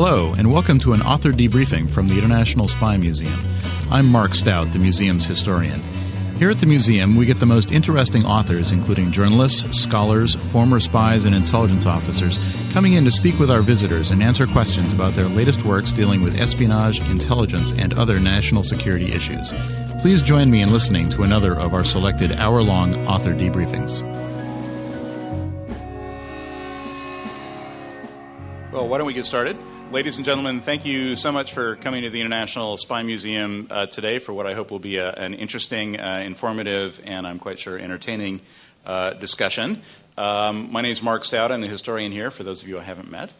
Hello, and welcome to an author debriefing from the International Spy Museum. I'm Mark Stout, the museum's historian. Here at the museum, we get the most interesting authors, including journalists, scholars, former spies, and intelligence officers, coming in to speak with our visitors and answer questions about their latest works dealing with espionage, intelligence, and other national security issues. Please join me in listening to another of our selected hour long author debriefings. Well, why don't we get started? Ladies and gentlemen, thank you so much for coming to the International Spy Museum uh, today for what I hope will be a, an interesting, uh, informative, and I'm quite sure entertaining uh, discussion. Um, my name is Mark Stout. I'm the historian here, for those of you I haven't met.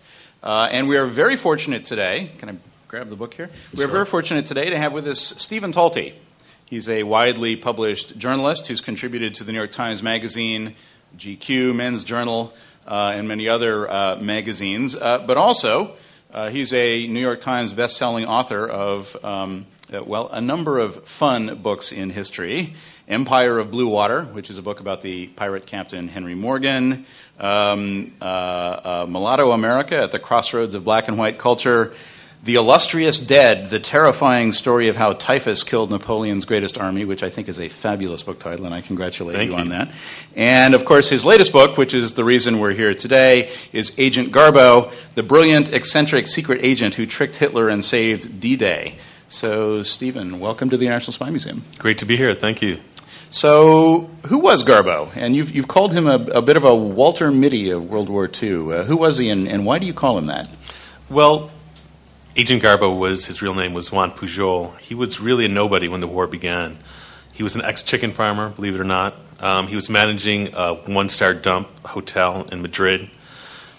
Uh, and we are very fortunate today. Can I grab the book here? We are very fortunate today to have with us Stephen Talty. He's a widely published journalist who's contributed to the New York Times Magazine, GQ, Men's Journal, uh, and many other uh, magazines, but also uh, he's a New York Times best-selling author of, um, uh, well, a number of fun books in history. Empire of Blue Water, which is a book about the pirate captain Henry Morgan. Um, uh, uh Mulatto America at the Crossroads of Black and White Culture. The Illustrious Dead, the terrifying story of how typhus killed Napoleon's greatest army, which I think is a fabulous book title, and I congratulate you, you, on that. And of course, his latest book, which is the reason we're here today, is Agent Garbo, the brilliant, eccentric secret agent who tricked Hitler and saved D Day. So, Stephen, welcome to the National Spy Museum. Great to be here. Thank you. So, who was Garbo? And you've, you've called him a, a bit of a Walter Mitty of World War II. Uh, who was he, and, and why do you call him that? Well, Agent Garbo was his real name was Juan Pujol. He was really a nobody when the war began. He was an ex-chicken farmer, believe it or not. Um, he was managing a one-star dump hotel in Madrid.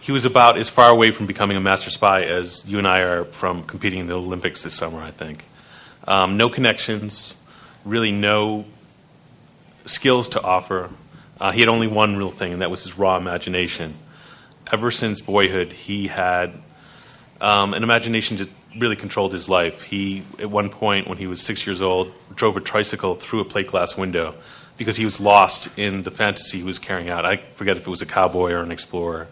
He was about as far away from becoming a master spy as you and I are from competing in the Olympics this summer. I think. Um, no connections, really no skills to offer. Uh, he had only one real thing, and that was his raw imagination. Ever since boyhood, he had um, and imagination just really controlled his life. He, at one point, when he was six years old, drove a tricycle through a plate glass window because he was lost in the fantasy he was carrying out. I forget if it was a cowboy or an explorer.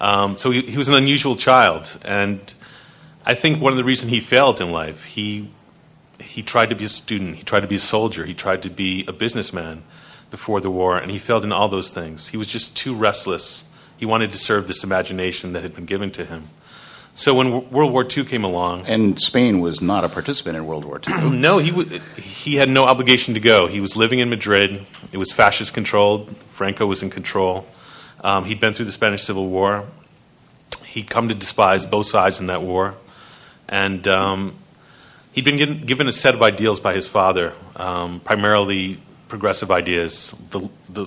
Um, so he, he, was an unusual child, and I think one of the reasons he failed in life, he he tried to be a student, he tried to be a soldier, he tried to be a businessman before the war, and he failed in all those things. He was just too restless. He wanted to serve this imagination that had been given to him. So when World War II came along, and Spain was not a participant in World War II. no, he w- he had no obligation to go. He was living in Madrid. It was fascist controlled. Franco was in control. Um, he'd been through the Spanish Civil War. He'd come to despise both sides in that war, and um, he'd been given, given, a set of ideals by his father, um, primarily progressive ideas, the, the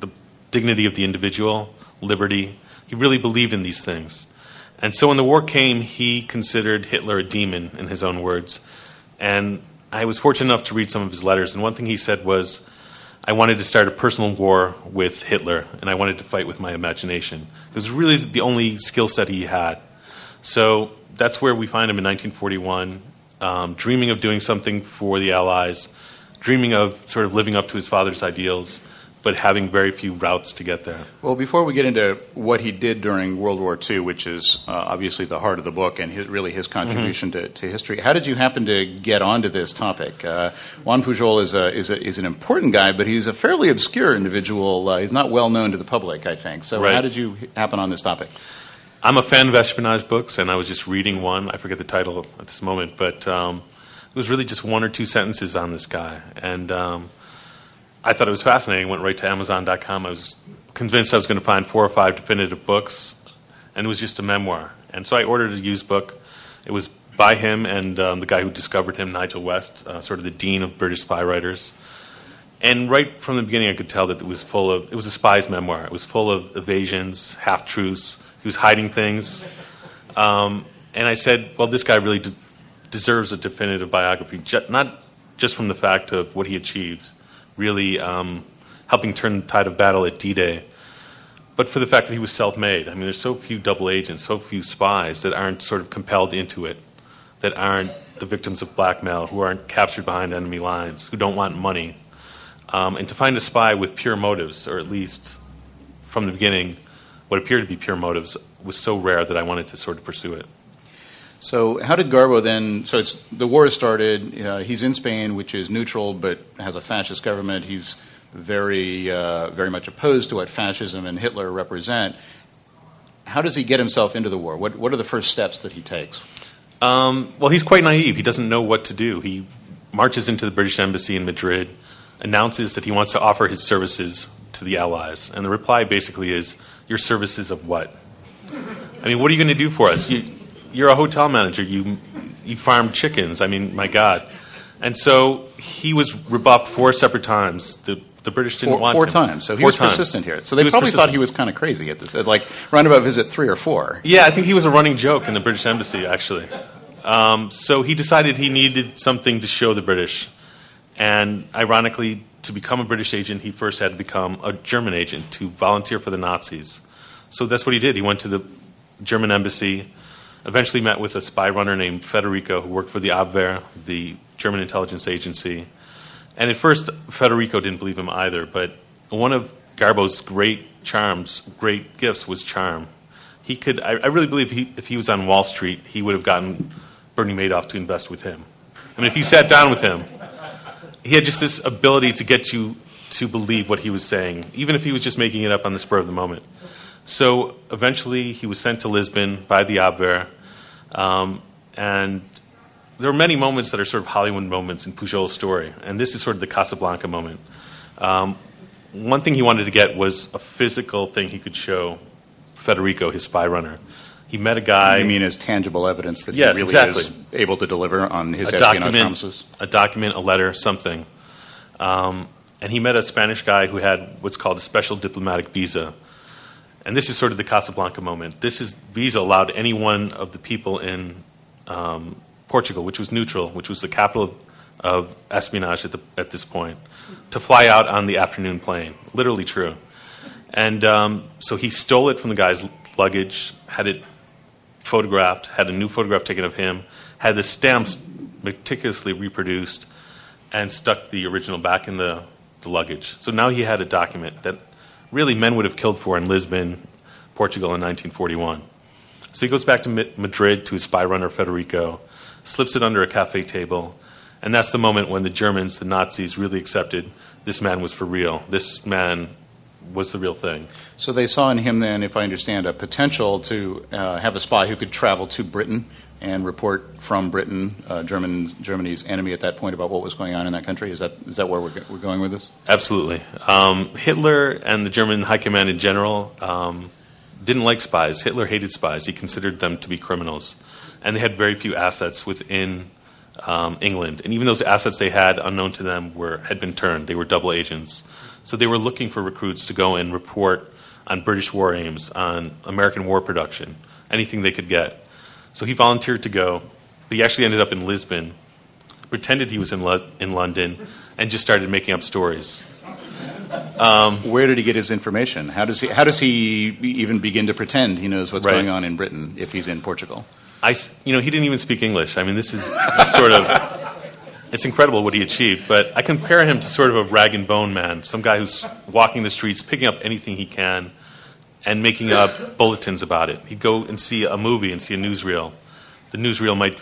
the dignity of the individual, liberty. He really believed in these things. And so when the war came, he considered Hitler a demon, in his own words. And I was fortunate enough to read some of his letters. And one thing he said was, I wanted to start a personal war with Hitler, and I wanted to fight with my imagination. It was really the only skill set he had. So that's where we find him in 1941, um, dreaming of doing something for the Allies, dreaming of sort of living up to his father's ideals, but having very few routes to get there. Well, before we get into what he did during World War II, which is uh, obviously the heart of the book and his, really his contribution mm-hmm. to, to, history, how did you happen to get onto this topic? Uh, Juan Pujol is, a, is, a, is an important guy, but he's a fairly obscure individual. Uh, he's not well known to the public, I think. So, right. how did you happen on this topic? I'm a fan of espionage books, and I was just reading one. I forget the title at this moment, but um, it was really just one or two sentences on this guy. And. Um, I thought it was fascinating. Went right to Amazon.com. I was convinced I was going to find four or five definitive books, and it was just a memoir. And so I ordered a used book. It was by him and um, the guy who discovered him, Nigel West, uh, sort of the dean of British spy writers. And right from the beginning, I could tell that it was full of. It was a spy's memoir. It was full of evasions, half truths. He was hiding things. Um, and I said, "Well, this guy really de- deserves a definitive biography, ju- not just from the fact of what he achieved." Really um, helping turn the tide of battle at D-Day, but for the fact that he was self-made. I mean, there's so few double agents, so few spies that aren't sort of compelled into it, that aren't the victims of blackmail, who aren't captured behind enemy lines, who don't want money. Um, and to find a spy with pure motives, or at least from the beginning, what appeared to be pure motives, was so rare that I wanted to sort of pursue it. So, how did Garbo then? So, it's the war has started. Uh, he's in Spain, which is neutral but has a fascist government. He's very, uh, very much opposed to what fascism and Hitler represent. How does he get himself into the war? What, what are the first steps that he takes? Um, well, he's quite naive. He doesn't know what to do. He marches into the British embassy in Madrid, announces that he wants to offer his services to the Allies, and the reply basically is, "Your services of what?" I mean, what are you going to do for us? You, you're a hotel manager. You you farm chickens. I mean, my God. And so he was rebuffed four separate times. The the British didn't four, want four him. times. So he four was times. persistent here. So they probably thought he was kind of crazy at this, at like roundabout visit three or four. Yeah, I think he was a running joke in the British embassy actually. Um, so he decided he needed something to show the British, and ironically, to become a British agent, he first had to become a German agent to volunteer for the Nazis. So that's what he did. He went to the German embassy Eventually met with a spy runner named Federico who worked for the Abwehr, the German intelligence agency. And at first, Federico didn't believe him either, but one of Garbo's great charms, great gifts, was charm. He could, I, I really believe he, if he was on Wall Street, he would have gotten Bernie Madoff to invest with him. I mean, if you sat down with him, he had just this ability to get you to believe what he was saying, even if he was just making it up on the spur of the moment. So eventually, he was sent to Lisbon by the Abwehr, um, and there are many moments that are sort of Hollywood moments in Pujol's story, and this is sort of the Casablanca moment. Um, one thing he wanted to get was a physical thing he could show Federico, his spy runner. He met a guy. You mean as tangible evidence that yes, he really exactly. is able to deliver on his a espionage document, promises? A document, a letter, something. Um, and he met a Spanish guy who had what's called a special diplomatic visa, and this is sort of the Casablanca moment. This is visa allowed any one of the people in um, Portugal, which was neutral, which was the capital of, of espionage at, the, at, this point, to fly out on the afternoon plane. Literally true. And um, so he stole it from the guy's luggage, had it photographed, had a new photograph taken of him, had the stamps meticulously reproduced, and stuck the original back in the, the luggage. So now he had a document that really men would have killed for in Lisbon, Portugal in 1941. So he goes back to Madrid to his spy runner Federico, slips it under a cafe table, and that's the moment when the Germans, the Nazis, really accepted this man was for real. This man was the real thing. So they saw in him then, if I understand, a potential to uh, have a spy who could travel to Britain and report from Britain, uh, Germany's enemy at that point, about what was going on in that country? Is that, is that where we're, we're going with this? Absolutely. Um, Hitler and the German high command in general um, didn't like spies. Hitler hated spies. He considered them to be criminals. And they had very few assets within um, England. And even those assets they had, unknown to them, were, had been turned. They were double agents. So they were looking for recruits to go and report on British war aims, on American war production, anything they could get. So he volunteered to go. But he actually ended up in Lisbon, pretended he was in, Lo- in London, and just started making up stories. Um, Where did he get his information? How does he, how does he even begin to pretend he knows what's right. going on in Britain if he's in Portugal? I, you know, he didn't even speak English. I mean, this is sort of. it's incredible what he achieved, but I compare him to sort of a rag and bone man, some guy who's walking the streets, picking up anything he can, and making up bulletins about it. He'd go and see a movie and see a newsreel. The newsreel might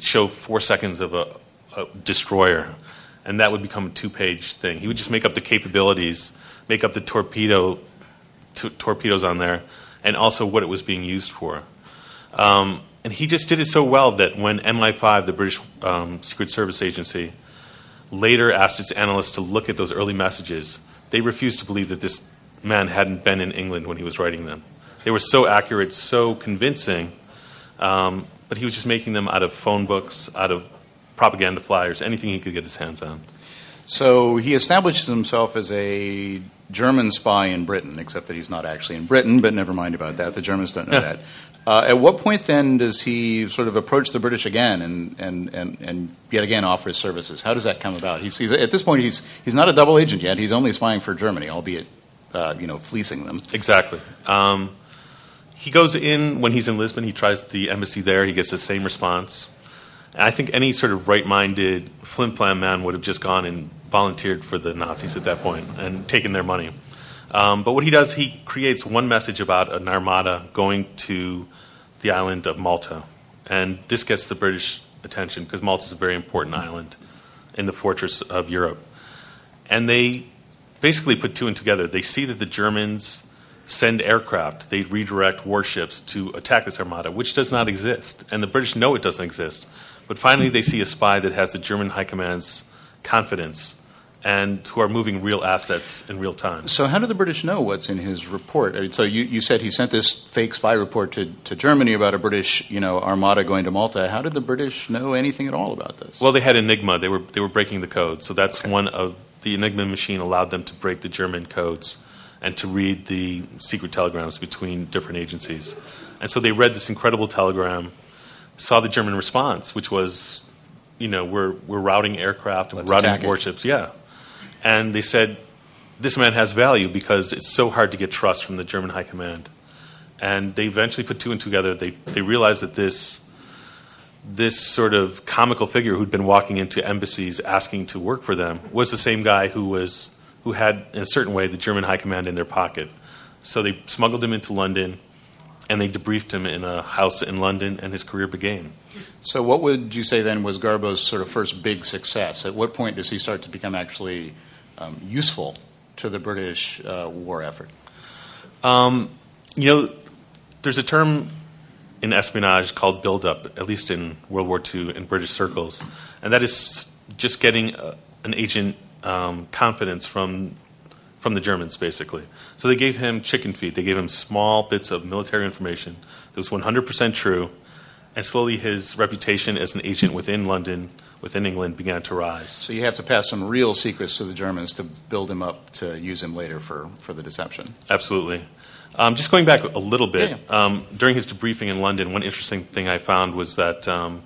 show four seconds of a, a destroyer, and that would become a two page thing. He would just make up the capabilities, make up the torpedo, torpedoes on there, and also what it was being used for. Um, and he just did it so well that when MI5, the British um, Secret Service agency, later asked its analysts to look at those early messages, they refused to believe that this man hadn't been in England when he was writing them. They were so accurate, so convincing, um, but he was just making them out of phone books, out of propaganda flyers, anything he could get his hands on. So he establishes himself as a German spy in Britain, except that he's not actually in Britain, but never mind about that. The Germans don't know that. Uh, at what point then does he sort of approach the British again and, and, and, and yet again offer his services? How does that come about? He's, he's, at this point, he's, he's not a double agent yet. He's only spying for Germany, albeit uh, you know, fleecing them. Exactly. Um, he goes in when he's in Lisbon. He tries the embassy there. He gets the same response. And I think any sort of right-minded flim-flam man would have just gone and volunteered for the Nazis at that point and taken their money. Um, but what he does, he creates one message about an armada going to the island of Malta. And this gets the British attention because Malta is a very important island in the fortress of Europe. And they basically put two and together. They see that the Germans send aircraft, they redirect warships to attack this armada, which does not exist. And the British know it doesn't exist. But finally, they see a spy that has the German High Command's confidence and who are moving real assets in real time. So, how do the British know what's in his report? I mean, So, you, you said he sent this fake spy report to, to Germany about a British, you know, armada going to Malta. How did the British know anything at all about this? Well, they had Enigma. They were they were breaking the code. So that's okay. one of the Enigma machine allowed them to break the German codes and to read the secret telegrams between different agencies. And so they read this incredible telegram, saw the German response, which was, you know, we're we're routing aircraft, Let's routing warships, yeah and they said, This man has value because it's so hard to get trust from the German high command. And they eventually put two and two together. They, they realized that this, this sort of comical figure who'd been walking into embassies asking to work for them was the same guy who, was, who had, in a certain way, the German high command in their pocket. So they smuggled him into London and they debriefed him in a house in London, and his career began. So, what would you say then was Garbo's sort of first big success? At what point does he start to become actually um, useful to the British uh, war effort? Um, you know, there's a term in espionage called build-up, at least in World War II in British circles, and that is just getting uh, an agent um, confidence from from the Germans, basically. So they gave him chicken feed. They gave him small bits of military information that was 100% true, and slowly his reputation as an agent within London within England began to rise. So you have to pass some real secrets to the Germans to build him up to use him later for, for the deception. Absolutely. Um, just going back a little bit, yeah, yeah. Um, during his debriefing in London, one interesting thing I found was that, um,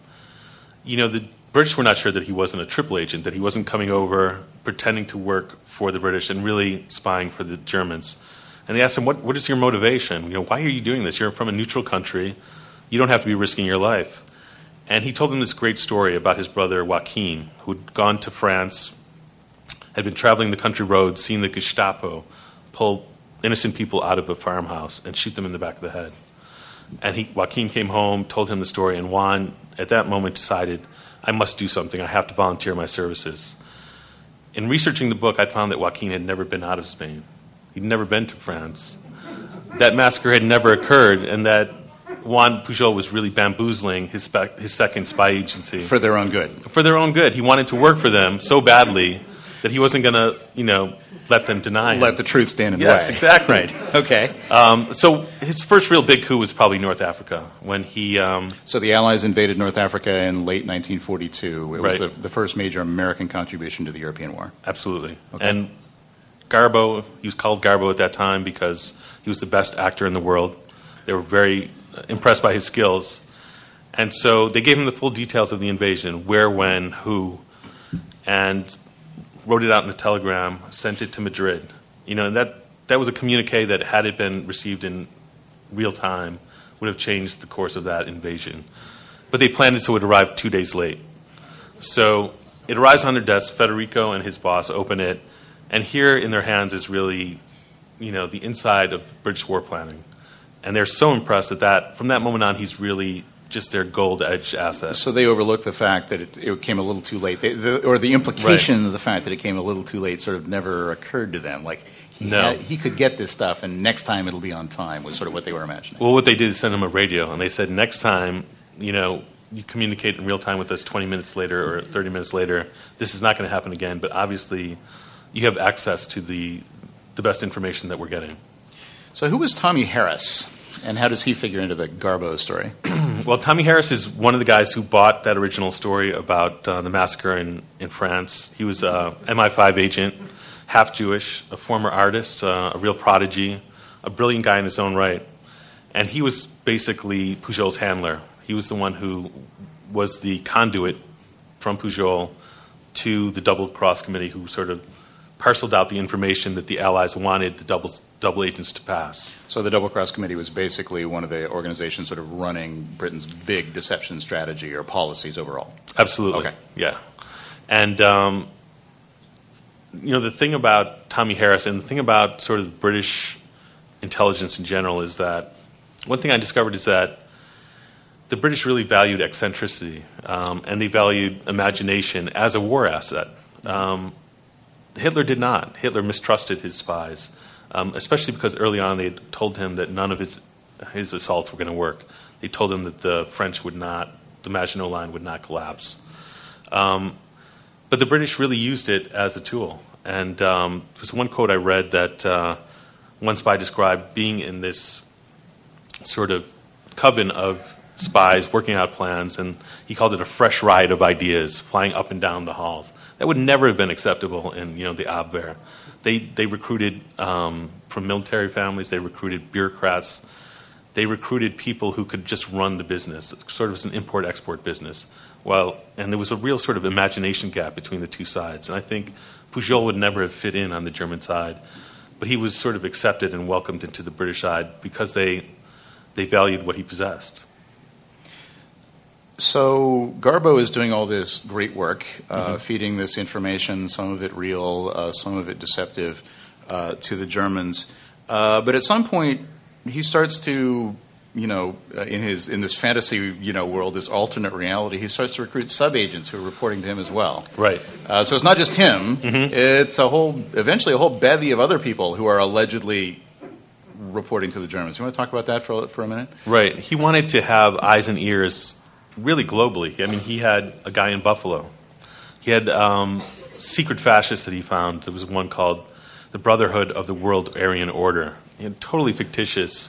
you know, the British were not sure that he wasn't a triple agent, that he wasn't coming over pretending to work for the British and really spying for the Germans. And they asked him, what, what is your motivation? You know, why are you doing this? You're from a neutral country. You don't have to be risking your life. And he told them this great story about his brother Joaquin, who'd gone to France, had been traveling the country roads, seen the Gestapo pull innocent people out of a farmhouse and shoot them in the back of the head. And he, Joaquin came home, told him the story, and Juan, at that moment, decided, I must do something. I have to volunteer my services. In researching the book, I found that Joaquin had never been out of Spain. He'd never been to France. That massacre had never occurred, and that Juan Pujol was really bamboozling his, spe- his second spy agency. For their own good. For their own good. He wanted to work for them so badly that he wasn't going to, you know, let them deny Let him. the truth stand in the Yes, way. exactly. Right. Okay. Um, so his first real big coup was probably North Africa when he. Um, So the Allies invaded North Africa in late 1942. It was the, the first major American contribution to the European war. Absolutely. Okay. And Garbo, he was called Garbo at that time because he was the best actor in the world. They were very uh, impressed by his skills. And so they gave him the full details of the invasion where, when, who, and wrote it out in a telegram, sent it to Madrid. You know, and that, that was a communique that, had it been received in real time, would have changed the course of that invasion. But they planned it so it arrived two days late. So it arrives on their desk. Federico and his boss open it, and here in their hands is really, you know, the inside of British war planning. And they're so impressed that, that from that moment on, he's really just their gold edge asset. So they overlooked the fact that it, it came a little too late, they, the, or the implication right. of the fact that it came a little too late sort of never occurred to them. Like he, no. had, he could get this stuff, and next time it'll be on time was sort of what they were imagining. Well, what they did is send him a radio, and they said next time, you know, you communicate in real time with us 20 minutes later or 30 minutes later. This is not going to happen again, but obviously, you have access to the the best information that we're getting. So, who was Tommy Harris? And how does he figure into the Garbo story? well, Tommy Harris is one of the guys who bought that original story about uh, the massacre in, in France. He was a MI5 agent, half Jewish, a former artist, uh, a real prodigy, a brilliant guy in his own right. And he was basically Pujol's handler. He was the one who was the conduit from Pujol to the Double Cross Committee, who sort of parceled out the information that the Allies wanted the double, double agents to pass. So the Double Cross Committee was basically one of the organizations sort of running Britain's big deception strategy or policies overall. Absolutely. Okay. Yeah. And, um, you know, the thing about Tommy Harris and the thing about sort of British intelligence in general is that one thing I discovered is that the British really valued eccentricity um, and they valued imagination as a war asset. Um, Hitler did not. Hitler mistrusted his spies, um, especially because early on they told him that none of his his assaults were going to work. They told him that the French would not, the Maginot Line would not collapse. Um, but the British really used it as a tool. And um, there's one quote I read that uh, one spy described being in this sort of coven of spies working out plans, and he called it a fresh ride of ideas flying up and down the halls. That would never have been acceptable in you know the Abwehr. They they recruited um, from military families. They recruited bureaucrats. They recruited people who could just run the business, sort of as an import-export business. Well, and there was a real sort of imagination gap between the two sides. And I think Pujol would never have fit in on the German side, but he was sort of accepted and welcomed into the British side because they they valued what he possessed. So Garbo is doing all this great work, uh, mm-hmm. feeding this information, some of it real, uh, some of it deceptive, uh, to the Germans. Uh, but at some point, he starts to, you know, uh, in his in this fantasy, you know, world, this alternate reality, he starts to recruit sub agents who are reporting to him as well. Right. Uh, so it's not just him; Mhm. it's a whole, eventually, a whole bevy of other people who are allegedly reporting to the Germans. You want to talk about that for for a minute? Right. He wanted to have eyes and ears really globally. I mean, he had a guy in Buffalo. He had um, secret fascists that he found. There was one called the Brotherhood of the World Aryan Order. He had totally fictitious.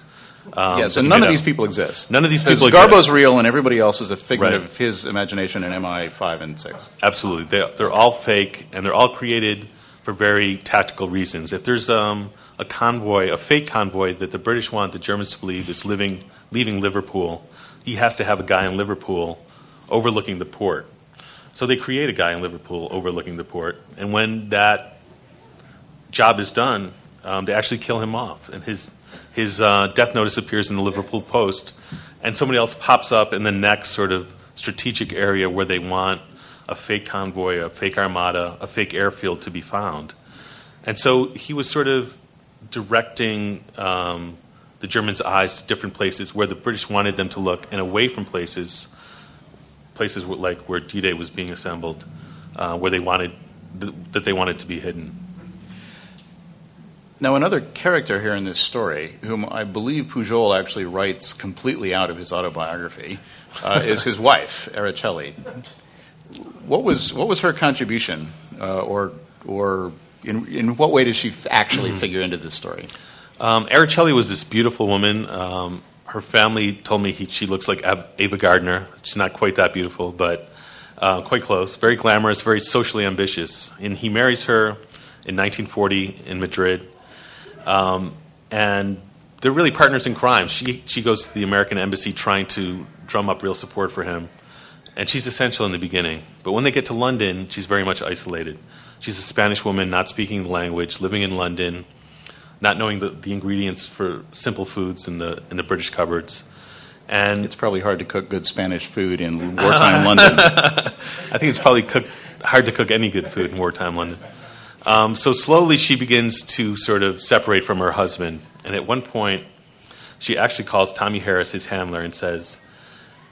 Um, yeah, so none of these people exist. None of these people Garbo's exist. real, and everybody else is a figment Right. of his imagination in MI five and six. Absolutely. They, they're all fake, and they're all created for very tactical reasons. If there's um, a convoy, a fake convoy that the British want the Germans to believe is living, leaving Liverpool, he has to have a guy in Liverpool overlooking the port. So they create a guy in Liverpool overlooking the port, and when that job is done, um, they actually kill him off, and his his uh, death notice appears in the Liverpool Post, and somebody else pops up in the next sort of strategic area where they want a fake convoy, a fake armada, a fake airfield to be found, and so he was sort of directing um, the Germans' eyes to different places where the British wanted them to look, and away from places places like where D-Day was being assembled, uh, where they wanted th- that they wanted to be hidden. Now, another character here in this story, whom I believe Pujol actually writes completely out of his autobiography, uh, is his wife, Araceli. What was what was her contribution, uh, or or in in what way does she f- actually figure into this story? Um, Araceli was this beautiful woman. Um, her family told me he, she looks like Ab- Ava Gardner. She's not quite that beautiful, but uh, quite close. Very glamorous, very socially ambitious. And he marries her in 1940 in Madrid. Um, and they're really partners in crime. She, she goes to the American embassy trying to drum up real support for him. And she's essential in the beginning. But when they get to London, she's very much isolated. She's a Spanish woman, not speaking the language, living in London, not knowing the, the ingredients for simple foods in the, in the British cupboards. And It's probably hard to cook good Spanish food in wartime London. I think it's probably cooked hard to cook any good food in wartime London. Um, so slowly she begins to sort of separate from her husband. And at one point, she actually calls Tommy Harris, his handler, and says,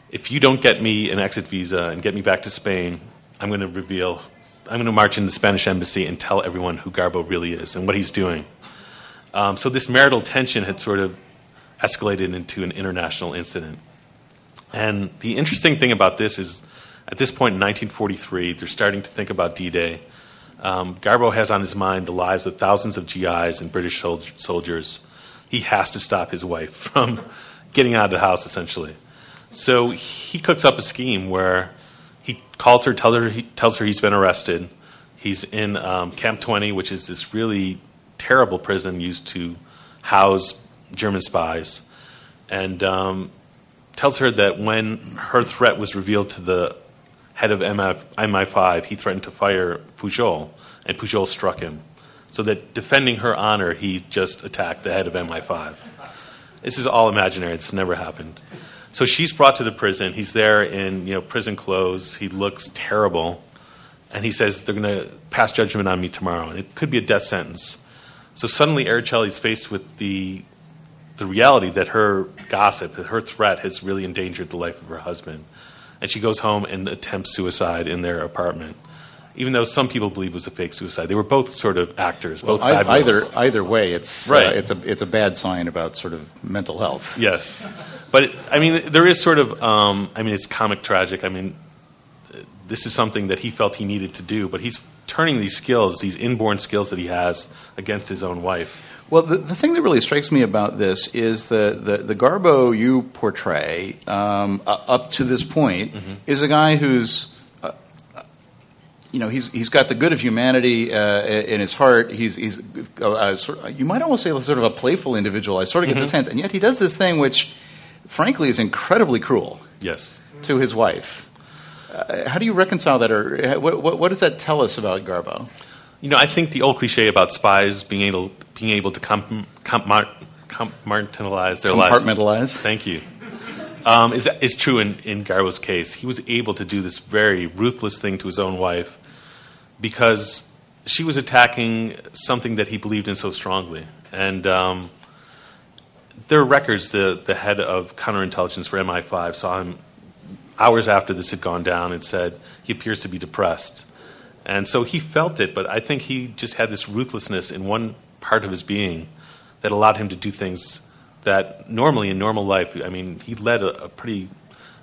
If you don't get me an exit visa and get me back to Spain, I'm going to reveal, I'm going to march in the Spanish embassy and tell everyone who Garbo really is and what he's doing. Um, so this marital tension had sort of escalated into an international incident. And the interesting thing about this is, at this point in 1943, they're starting to think about D Day. Um, Garbo has on his mind the lives of thousands of GIs and British sol- soldiers. He has to stop his wife from getting out of the house, essentially. So he cooks up a scheme where he calls her, tells her, he, tells her he's been arrested. He's in um, Camp 20, which is this really terrible prison used to house German spies, and um, tells her that when her threat was revealed to the head of MI5, he threatened to fire Pujol, and Pujol struck him. So that defending her honor, he just attacked the head of MI5. This is all imaginary. It's never happened. So she's brought to the prison. He's there in you know prison clothes. He looks terrible, and he says they're going to pass judgment on me tomorrow, and it could be a death sentence. So suddenly, Araceli is faced with the the reality that her gossip, her threat, has really endangered the life of her husband, and she goes home and attempts suicide in their apartment. Even though some people believe it was a fake suicide, they were both sort of actors, both I- fabulous. either either way, it's uh, Right. it's a it's a bad sign about sort of mental health. Yes, but it, I mean, there is sort of. Um, I mean, it's comic tragic. I mean, this is something that he felt he needed to do, but he's turning these skills, these inborn skills that he has, against his own wife. Well, the, the thing that really strikes me about this is the, the, the Garbo you portray um, uh, up to this point is a guy who's, uh, you know, he's, he's got the good of humanity uh, in his heart. He's, he's uh, uh, sort of, you might almost say sort of a playful individual. I sort of get the sense. And yet he does this thing which, frankly, is incredibly cruel Yes. to his wife. Uh, how do you reconcile that, or uh, what, what, what does that tell us about Garbo? You know, I think the old cliche about spies being able being able to com- compart- compartmentalize their lives. Compartmentalize. Thank you. Um, is is true in in Garbo's case. He was able to do this very ruthless thing to his own wife because she was attacking something that he believed in so strongly. And um, there are records. The the head of counterintelligence for MI5 saw him hours after this had gone down and said he appears to be depressed. And so he felt it, but I think he just had this ruthlessness in one part of his being that allowed him to do things that normally in normal life, I mean, he led a, a pretty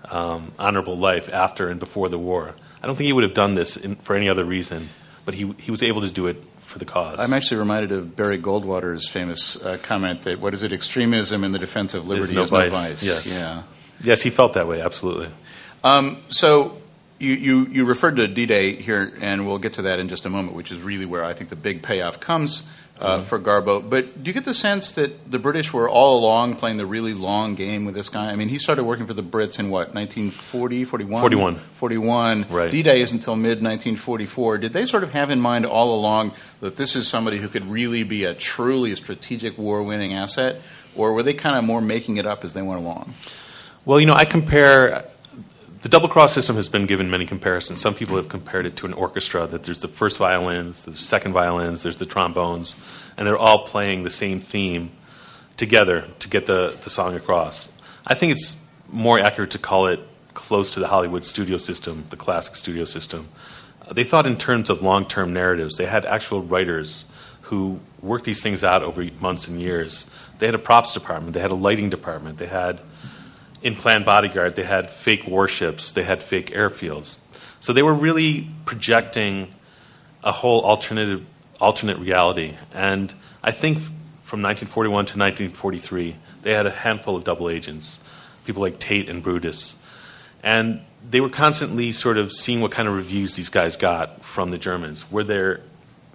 um, honorable life after and before the war. I don't think he would have done this in, for any other reason, but he, he was able to do it for the cause. I'm actually reminded of Barry Goldwater's famous uh, comment that what is it, extremism in the defense of liberty no is no vice. vice. Yes. Yeah. yes, he felt that way, absolutely. Um, so you, you, you referred to D-Day here, and we'll get to that in just a moment, which is really where I think the big payoff comes uh, for Garbo. But do you get the sense that the British were all along playing the really long game with this guy? I mean, he started working for the Brits in what, 1940, 41? 41. 41. Right. D-Day is until mid-1944. Did they sort of have in mind all along that this is somebody who could really be a truly strategic war-winning asset? Or were they kind of more making it up as they went along? Well, you know, I compare. The double cross system has been given many comparisons. Some people have compared it to an orchestra, that there's the first violins, the second violins, there's the trombones, and they're all playing the same theme together to get the, the song across. I think it's more accurate to call it close to the Hollywood studio system, the classic studio system. They thought in terms of long term narratives. They had actual writers who worked these things out over months and years. They had a props department, they had a lighting department, they had in Plan Bodyguard, they had fake warships, they had fake airfields. So they were really projecting a whole alternative, alternate reality. And I think from 1941 to 1943, they had a handful of double agents, people like Tate and Brutus. And they were constantly sort of seeing what kind of reviews these guys got from the Germans. Were there,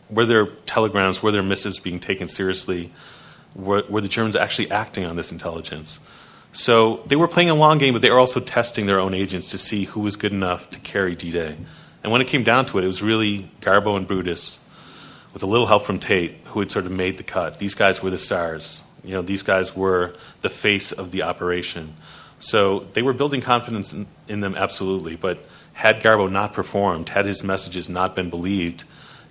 were there telegrams, were their missives being taken seriously? Were, were the Germans actually acting on this intelligence? So they were playing a long game, but they were also testing their own agents to see who was good enough to carry D Day. And when it came down to it, it was really Garbo and Brutus, with a little help from Tate, who had sort of made the cut. These guys were the stars. You know, these guys were the face of the operation. So they were building confidence in, in them absolutely, but had Garbo not performed, had his messages not been believed,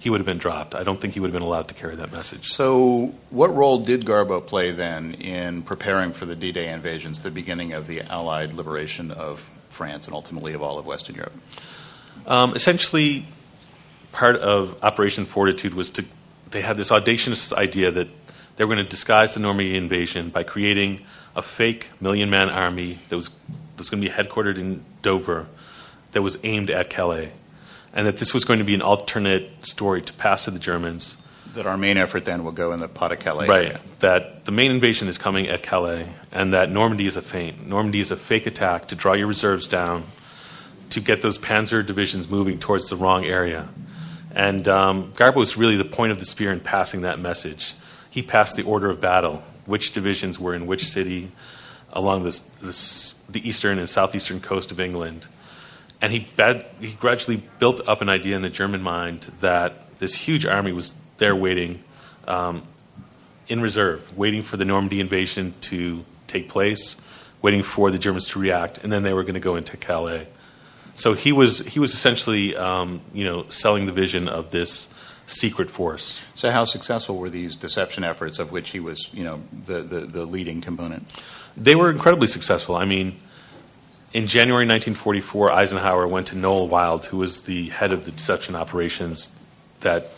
he would have been dropped. I don't think he would have been allowed to carry that message. So, what role did Garbo play then in preparing for the D Day invasions, the beginning of the Allied liberation of France and ultimately of all of Western Europe? Um, essentially, part of Operation Fortitude was to, they had this audacious idea that they were going to disguise the Normandy invasion by creating a fake million man army that was, was going to be headquartered in Dover that was aimed at Calais and that this was going to be an alternate story to pass to the Germans. That our main effort then will go in the Pas de Calais. Right. Area. That the main invasion is coming at Calais, and that Normandy is a feint. Normandy is a fake attack to draw your reserves down, to get those panzer divisions moving towards the wrong area. And um, Garbo was really the point of the spear in passing that message. He passed the order of battle, which divisions were in which city along this, this, the eastern and southeastern coast of England and he, bad, he gradually built up an idea in the German mind that this huge army was there waiting um, in reserve, waiting for the Normandy invasion to take place, waiting for the Germans to react, and then they were going to go into Calais. So he was he was essentially um, you know selling the vision of this secret force. So how successful were these deception efforts, of which he was you know the, the, the leading component? They were incredibly successful. I mean, in January 1944, Eisenhower went to Noel Wild, who was the head of the deception operations that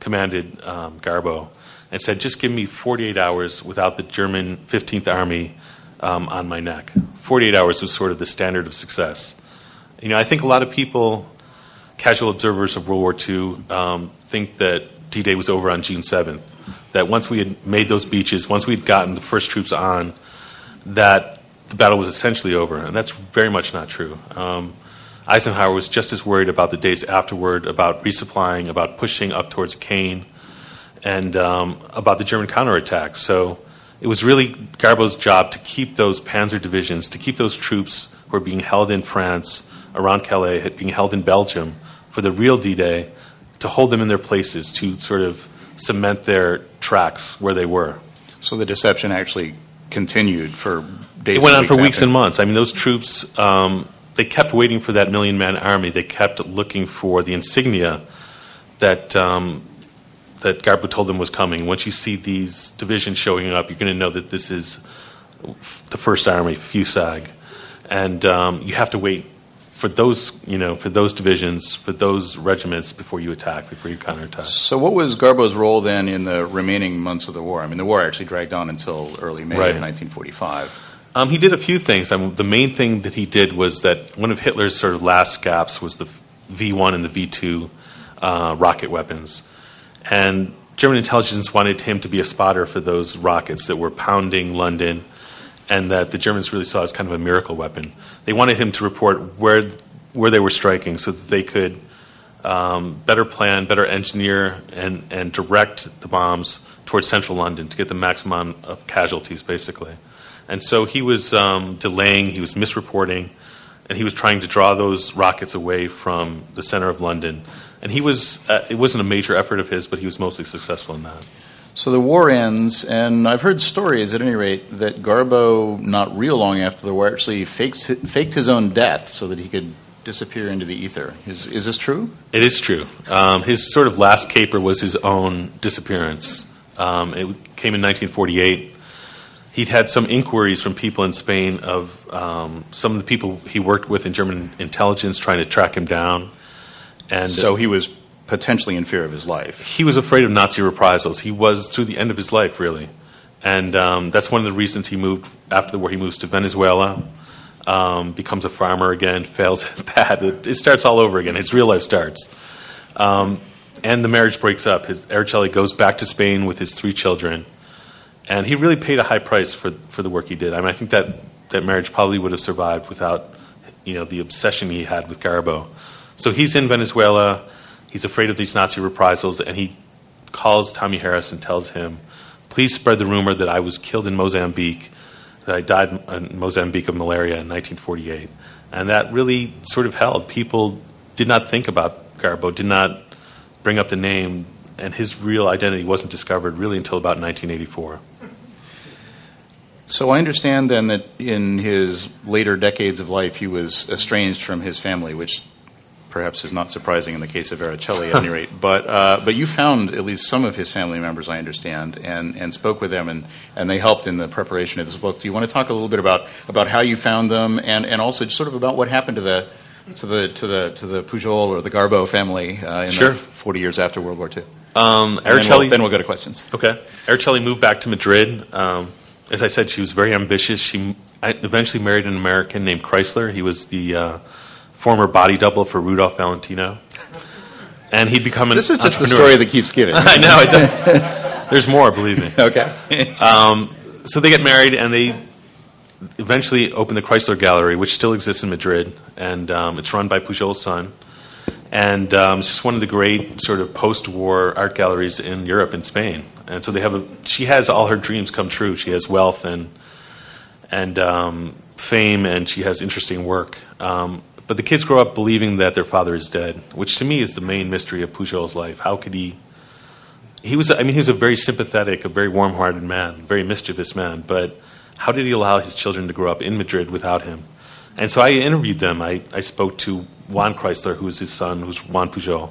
commanded um, Garbo, and said, "Just give me 48 hours without the German 15th Army um, on my neck." 48 hours was sort of the standard of success. You know, I think a lot of people, casual observers of World War II, um, think that D-Day was over on June 7th. That once we had made those beaches, once we'd gotten the first troops on, that the battle was essentially over, and that's very much not true. Um, Eisenhower was just as worried about the days afterward, about resupplying, about pushing up towards Caen, and um, about the German counterattack. So it was really Garbo's job to keep those panzer divisions, to keep those troops who were being held in France, around Calais, being held in Belgium for the real D Day, to hold them in their places, to sort of cement their tracks where they were. So the deception actually continued for days. It went on for weeks after. and months. I mean, those troops, um, they kept waiting for that million man army. They kept looking for the insignia that um, that Garbo told them was coming. Once you see these divisions showing up, you're going to know that this is the First Army, FUSAG, and um, you have to wait for those, you know, for those divisions, for those regiments before you attack, before you counterattack. So, what was Garbo's role then in the remaining months of the war? I mean, the war actually dragged on until early May Right. of 1945. Um, he did a few things. I mean, the main thing that he did was that one of Hitler's sort of last gaps was the V1 and the V2 uh, rocket weapons. And German intelligence wanted him to be a spotter for those rockets that were pounding London and that the Germans really saw as kind of a miracle weapon. They wanted him to report where, where they were striking so that they could um, better plan, better engineer, and, and direct the bombs towards central London to get the maximum of casualties, basically. And so he was um, delaying, he was misreporting, and he was trying to draw those rockets away from the center of London. And he was, uh, it wasn't a major effort of his, but he was mostly successful in that. So the war ends, and I've heard stories, at any rate, that Garbo, not real long after the war, actually faked, faked his own death so that he could disappear into the ether. Is, is this true? It is true. Um, his sort of last caper was his own disappearance. Um, it came in 1948. He'd had some inquiries from people in Spain of um, some of the people he worked with in German intelligence trying to track him down. And So he was potentially in fear of his life. he was afraid of Nazi reprisals. He was through the end of his life, really, and um, that's one of the reasons he moved after the war. He moves to Venezuela, um, becomes a farmer again, fails at that. It, it starts all over again. His real life starts, um, and the marriage breaks up. His Araceli goes back to Spain with his three children, and he really paid a high price for for the work he did. I mean, I think that that marriage probably would have survived without you know the obsession he had with Garbo. So he's in Venezuela. He's afraid of these Nazi reprisals, and he calls Tommy Harris and tells him, "Please spread the rumor that I was killed in Mozambique, that I died in Mozambique of malaria in 1948." And that really sort of held. People did not think about Garbo, did not bring up the name, and his real identity wasn't discovered really until about 1984. So I understand then that in his later decades of life, he was estranged from his family, which perhaps is not surprising in the case of Araceli at any rate. But, uh, but you found at least some of his family members, I understand, and, and spoke with them, and, and they helped in the preparation of this book. Do you want to talk a little bit about, about how you found them, and, and also sort of about what happened to the, to the, to the, to the Pujol or the Garbo family uh, in Sure. the 40 years after World War II? Um, And then, we'll, then we'll go to questions. Okay. Araceli moved back to Madrid. Um, as I said, she was very ambitious. She eventually married an American named Kreisler. He was the uh, former body double for Rudolph Valentino. And he'd become an This is just the story that keeps giving. I know. It does. There's more, believe me. okay. Um, so they get married, and they eventually open the Kreisler Gallery, which still exists in Madrid, and um, it's run by Pujol's son. And um, it's just one of the great sort of post-war art galleries in Europe and Spain. And so they have a. She has all her dreams come true. She has wealth and and um, fame, and she has interesting work. Um, but the kids grow up believing that their father is dead, which to me is the main mystery of Pujol's life. How could he? He was. I mean, he was a very sympathetic, a very warm-hearted man, very mischievous man. But how did he allow his children to grow up in Madrid without him? And so I interviewed them. I, I spoke to Juan Kreisler, who was his son, who's Juan Pujol,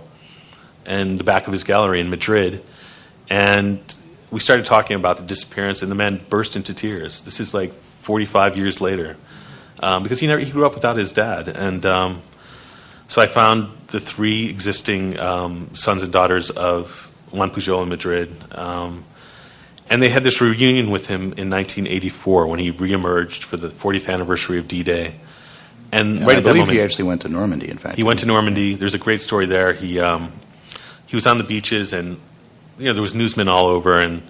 in the back of his gallery in Madrid. And we started talking about the disappearance, and the man burst into tears. This is like 45 years later, um, because he never he grew up without his dad, and um, so I found the three existing um, sons and daughters of Juan Pujol in Madrid, um, and they had this reunion with him in 1984 when he reemerged for the 40th anniversary of D-Day. And And right I at that moment, he actually went to Normandy, in fact. he went to Normandy. There's a great story there. He um, he was on the beaches, and you know there was newsmen all over, and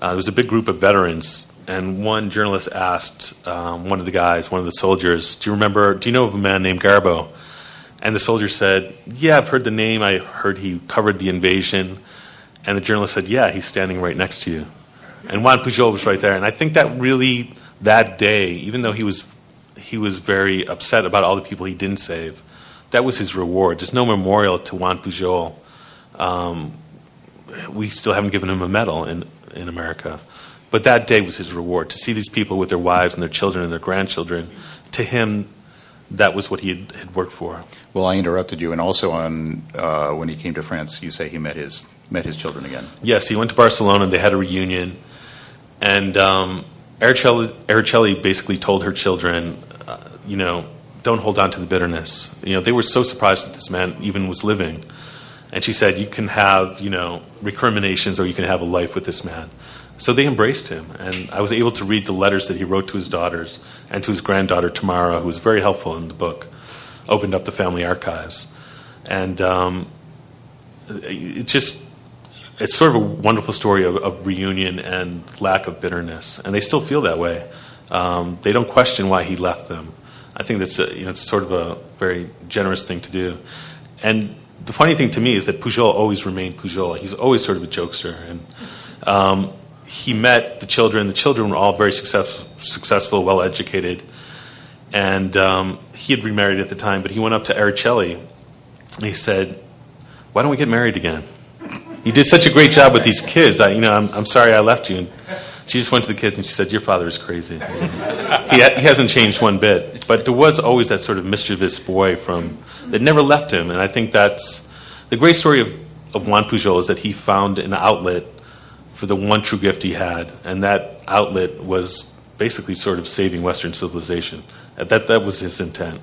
uh, there was a big group of veterans. And one journalist asked um, one of the guys, one of the soldiers, "Do you remember? Do you know of a man named Garbo?" And the soldier said, "Yeah, I've heard the name. I heard he covered the invasion." And the journalist said, "Yeah, he's standing right next to you." And Juan Pujol was right there. And I think that really that day, even though he was he was very upset about all the people he didn't save, that was his reward. There's no memorial to Juan Pujol. Um, we still haven't given him a medal in in America, but that day was his reward to see these people with their wives and their children and their grandchildren. To him, that was what he had, had worked for. Well, I interrupted you, and also on uh, when he came to France, you say he met his met his children again. Yes, he went to Barcelona. And they had a reunion, and um, basically told her children, you know, don't hold on to the bitterness. You know, they were so surprised that this man even was living, and she said, you can have, you know, recriminations or you can have a life with this man. So they embraced him, and I was able to read the letters that he wrote to his daughters and to his granddaughter Tamara, who was very helpful in the book. Opened up the family archives, and um, just it's sort of a wonderful story of, of reunion and lack of bitterness, and they still feel that way. Um, they don't question why he left them. I think that's a, you know, it's sort of a very generous thing to do. And the funny thing to me is that Pujol always remained Pujol. He's always sort of a jokester, and um, he met the children. The children were all very success, successful, well educated, and um, he had remarried at the time. But he went up to Araceli and he said, "Why don't we get married again?" you did such a great job with these kids. I, you know, I'm, I'm sorry I left you. And she just went to the kids and she said, "Your father is crazy. he, ha- he hasn't changed one bit." But there was always that sort of mischievous boy from that never left him, and I think that's the great story of, of Juan Pujol is that he found an outlet for the one true gift he had, and that outlet was basically sort of saving Western civilization. That that was his intent.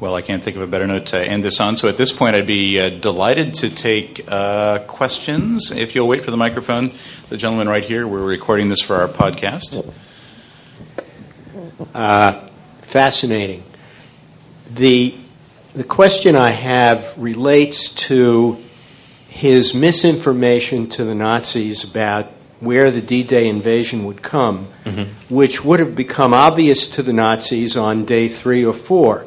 Well, I can't think of a better note to end this on. So at this point, I'd be uh, delighted to take uh, questions. If you'll wait for the microphone, the gentleman right here, we're recording this for our podcast. Uh, fascinating. The, the question I have relates to his misinformation to the Nazis about where the D Day invasion would come, which would have become obvious to the Nazis on day three or four.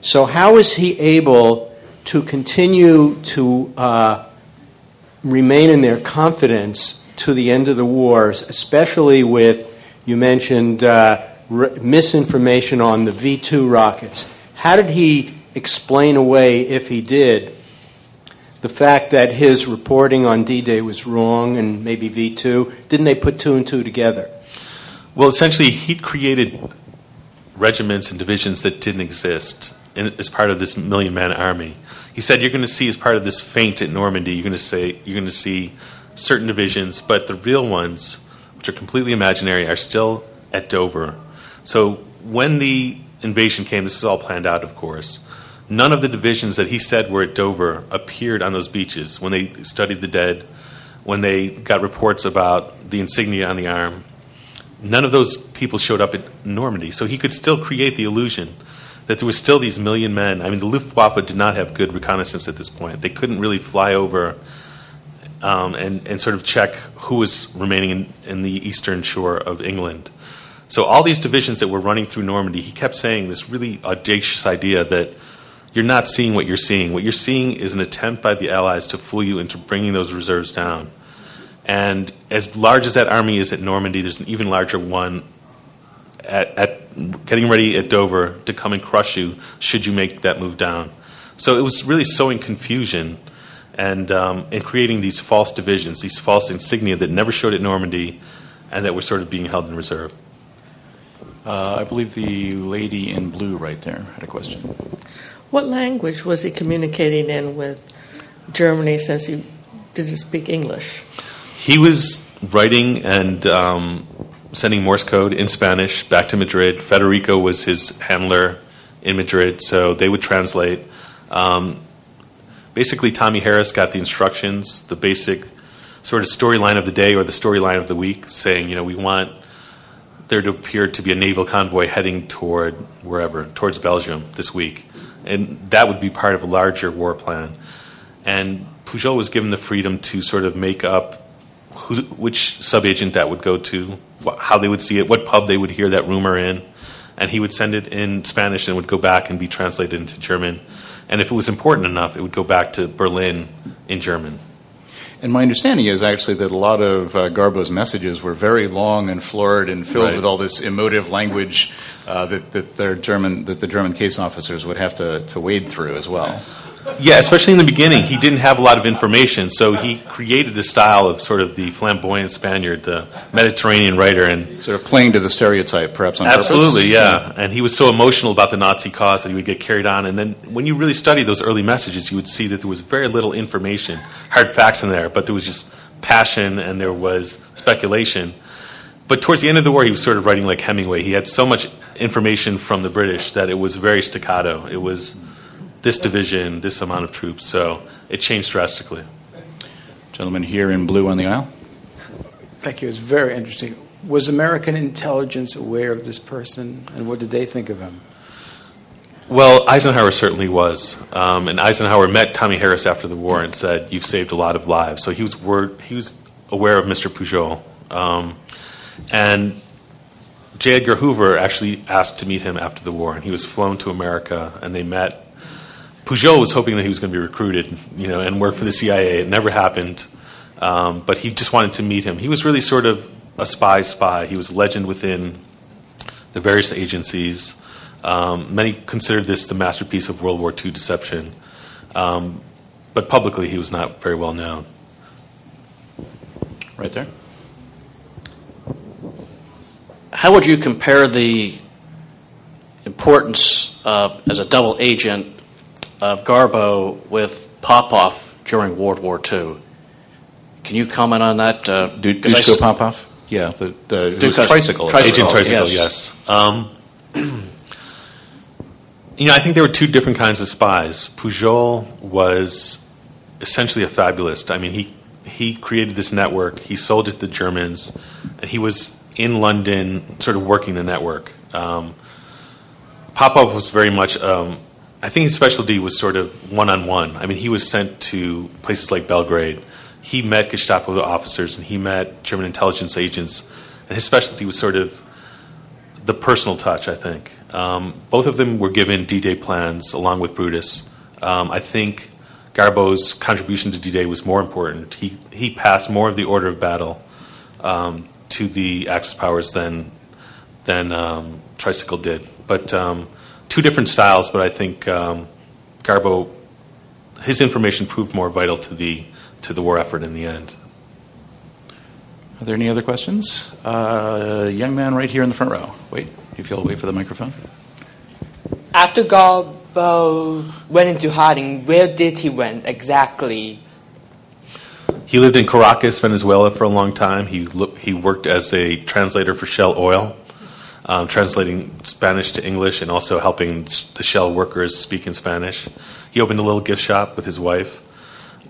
So, how is he able to continue to uh, remain in their confidence to the end of the wars, especially with, you mentioned, uh, misinformation on the V 2 rockets? How did he explain away, if he did, the fact that his reporting on D Day was wrong and maybe V 2? Didn't they put two and two together? Well, essentially, he created regiments and divisions that didn't exist in, as part of this million man army. He said, "You're going to see as part of this feint at Normandy. You're going to say you're going to see certain divisions, but the real ones, which are completely imaginary, are still at Dover." So when the invasion came, this is all planned out, of course. None of the divisions that he said were at Dover appeared on those beaches when they studied the dead, when they got reports about the insignia on the arm. None of those people showed up at Normandy, so he could still create the illusion that there was still these million men. I mean, the Luftwaffe did not have good reconnaissance at this point. They couldn't really fly over um, and, and sort of check who was remaining in, in the eastern shore of England. So all these divisions that were running through Normandy, he kept saying this really audacious idea that you're not seeing what you're seeing. What you're seeing is an attempt by the Allies to fool you into bringing those reserves down. And as large as that army is at Normandy, there's an even larger one at, at getting ready at Dover to come and crush you should you make that move down. So it was really sowing confusion and, um, and creating these false divisions, these false insignia that never showed at Normandy and that were sort of being held in reserve. Uh, I believe the lady in blue right there had a question. What language was he communicating in with Germany since he didn't speak English? He was writing and um, sending Morse code in Spanish back to Madrid. Federico was his handler in Madrid, so they would translate. Um, basically, Tommy Harris got the instructions, the basic sort of storyline of the day or the storyline of the week, saying, you know, we want there to appear to be a naval convoy heading toward wherever, towards Belgium this week. And that would be part of a larger war plan. And Pujol was given the freedom to sort of make up who, which subagent that would go to, wh- how they would see it, what pub they would hear that rumor in. And he would send it in Spanish and would go back and be translated into German. And if it was important enough, it would go back to Berlin in German. And my understanding is actually that a lot of uh, Garbo's messages were very long and florid and filled Right. with all this emotive language uh, that, that their German that the German case officers would have to, to wade through as well. Yeah, especially in the beginning, he didn't have a lot of information, so he created the style of sort of the flamboyant Spaniard, the Mediterranean writer, and Sort of playing to the stereotype, perhaps on absolutely, purpose. yeah. And he was so emotional about the Nazi cause that he would get carried on. And then when you really study those early messages, you would see that there was very little information, hard facts in there, but there was just passion and there was speculation. But towards the end of the war, he was sort of writing like Hemingway. He had so much information from the British that it was very staccato. It was this division, this amount of troops. So it changed drastically. Gentleman here in blue on the aisle. Thank you. It's very interesting. Was American intelligence aware of this person, and what did they think of him? Well, Eisenhower certainly was, um, and Eisenhower met Tommy Harris after the war and said, "You've saved a lot of lives." So he was word, he was aware of Mr. Pujol, um, and J. Edgar Hoover actually asked to meet him after the war, and he was flown to America, and they met. Pujol was hoping that he was going to be recruited, you know, and work for the CIA. It never happened, um, but he just wanted to meet him. He was really sort of a spy spy. He was a legend within the various agencies. Um, many considered this the masterpiece of World War II deception, um, but publicly he was not very well known. Right there. How would you compare the importance uh, as a double agent of Garbo with Popov during World War II? Can you comment on that? Uh, Du- 'cause I Dushko s- Yeah, the, the it was tricycle. Tricycle. Agent Tricycle, yes. yes. Um, you know, I think there were two different kinds of spies. Pujol was essentially a fabulist. I mean, he he created this network. He sold it to the Germans, and he was in London, sort of working the network. Um, Popov was very much. Um, I think his specialty was sort of one on one. I mean, he was sent to places like Belgrade. He met Gestapo officers and he met German intelligence agents, and his specialty was sort of the personal touch. I think um, both of them were given D-Day plans along with Brutus. Um, I think Garbo's contribution to D-Day was more important. He he passed more of the order of battle um, to the Axis powers than than um, Tricycle did. But um, two different styles. But I think um, Garbo, his information proved more vital to the to the war effort in the end. Are there any other questions? Uh, young man right here in the front row. Wait, if you'll wait for the microphone. After Garbo went into hiding, where did he went exactly? He lived in Caracas, Venezuela for a long time. He, lo- he worked as a translator for Shell Oil, um, translating Spanish to English and also helping the Shell workers speak in Spanish. He opened a little gift shop with his wife.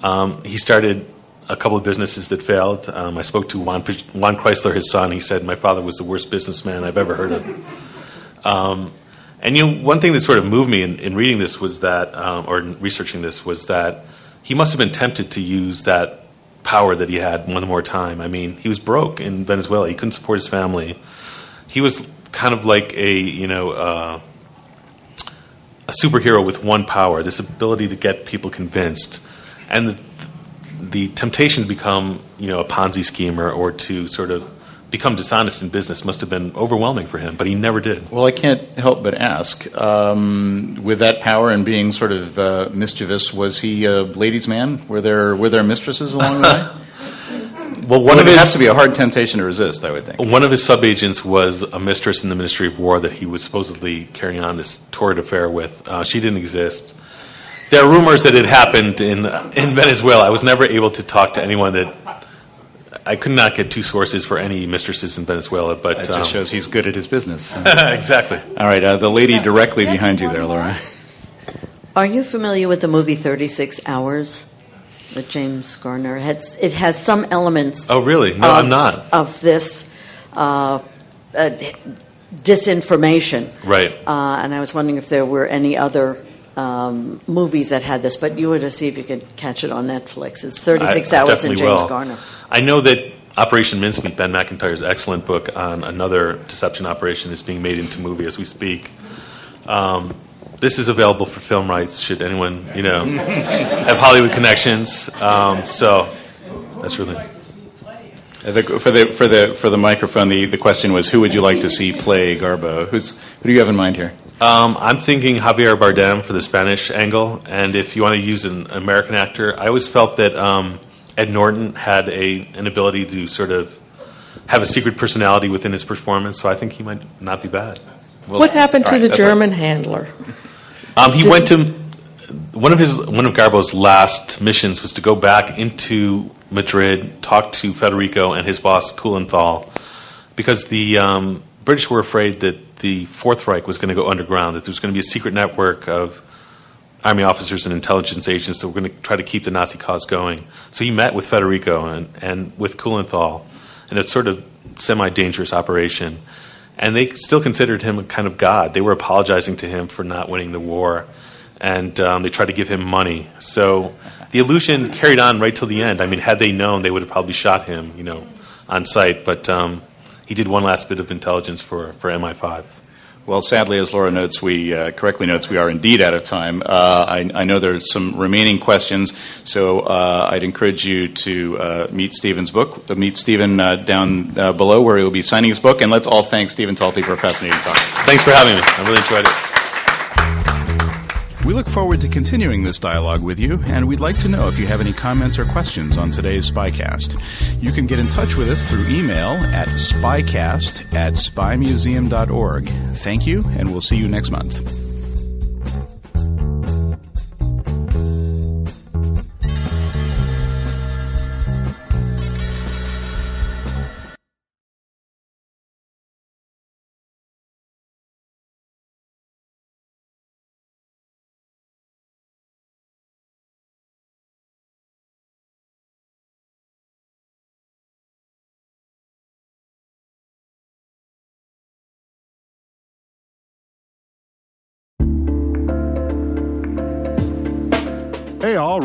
Um, he started a couple of businesses that failed. Um, I spoke to Juan, Juan Kreisler, his son. He said, My father was the worst businessman I've ever heard of. Um, and you know, one thing that sort of moved me in, in reading this was that, um, or in researching this, was that he must have been tempted to use that power that he had one more time. I mean, he was broke in Venezuela. He couldn't support his family. He was kind of like a, you know, uh, a superhero with one power, this ability to get people convinced. And the, the temptation to become, you know, a Ponzi schemer or to sort of become dishonest in business must have been overwhelming for him, but he never did. Well, I can't help but ask. Um, with that power and being sort of uh, mischievous, was he a ladies' man? Were there were there mistresses along the way? Well, one Well, of it his has to be a hard temptation to resist, I would think. One of his subagents was a mistress in the Ministry of War that he was supposedly carrying on this torrid affair with. Uh, she didn't exist. There are rumors that it happened in in Venezuela. I was never able to talk to anyone that. I could not get two sources for any mistresses in Venezuela, but That um, just shows he's good at his business. exactly. All right, uh, the lady directly behind you there, Laura. Are you familiar with the movie 36 Hours with James Garner? It has, it has some elements. Oh, really? No, of, I'm not. Of this uh, uh, disinformation. Right. Uh, and I was wondering if there were any other um, movies that had this, but you were to see if you could catch it on Netflix. It's 36 I- Hours and James will. Garner. I know that Operation Mincemeat, Ben Macintyre's excellent book on another deception operation, is being made into movie as we speak. Um, this is available for film rights. Should anyone, you know, have Hollywood connections? Um, so that's really. Uh, the, for the for the for the microphone, the, the question was, who would you like to see play Garbo? Who's who do you have in mind here? Um, I'm thinking Javier Bardem for the Spanish angle, and if you want to use an American actor, I always felt that um, Ed Norton had a an ability to sort of have a secret personality within his performance, so I think he might not be bad. what happened to right, the that's all right. German handler? Um, he went to one of his one of Garbo's last missions was to go back into Madrid, talk to Federico and his boss Kuhlenthal, because the um, British were afraid that the Fourth Reich was going to go underground, that there was going to be a secret network of army officers and intelligence agents that were going to try to keep the Nazi cause going. So he met with Federico and, and with Kuhlenthal in a sort of semi-dangerous operation. And they still considered him a kind of god. They were apologizing to him for not winning the war, and um, they tried to give him money. So the illusion carried on right till the end. I mean, had they known, they would have probably shot him, you know, on sight. But um, he did one last bit of intelligence for, for MI5. Well, sadly, as Laura notes, we uh, correctly notes, we are indeed out of time. Uh, I, I know are some remaining questions, so uh, I'd encourage you to uh, meet Stephen's book. Meet Stephen uh, down uh, below, where he will be signing his book, and let's all thank Stephen Talty for a fascinating talk. Thanks for having me. I really enjoyed it. We look forward to continuing this dialogue with you, and we'd like to know if you have any comments or questions on today's Spycast. You can get in touch with us through email at spycast at spymuseum.org. Thank you, and we'll see you next month.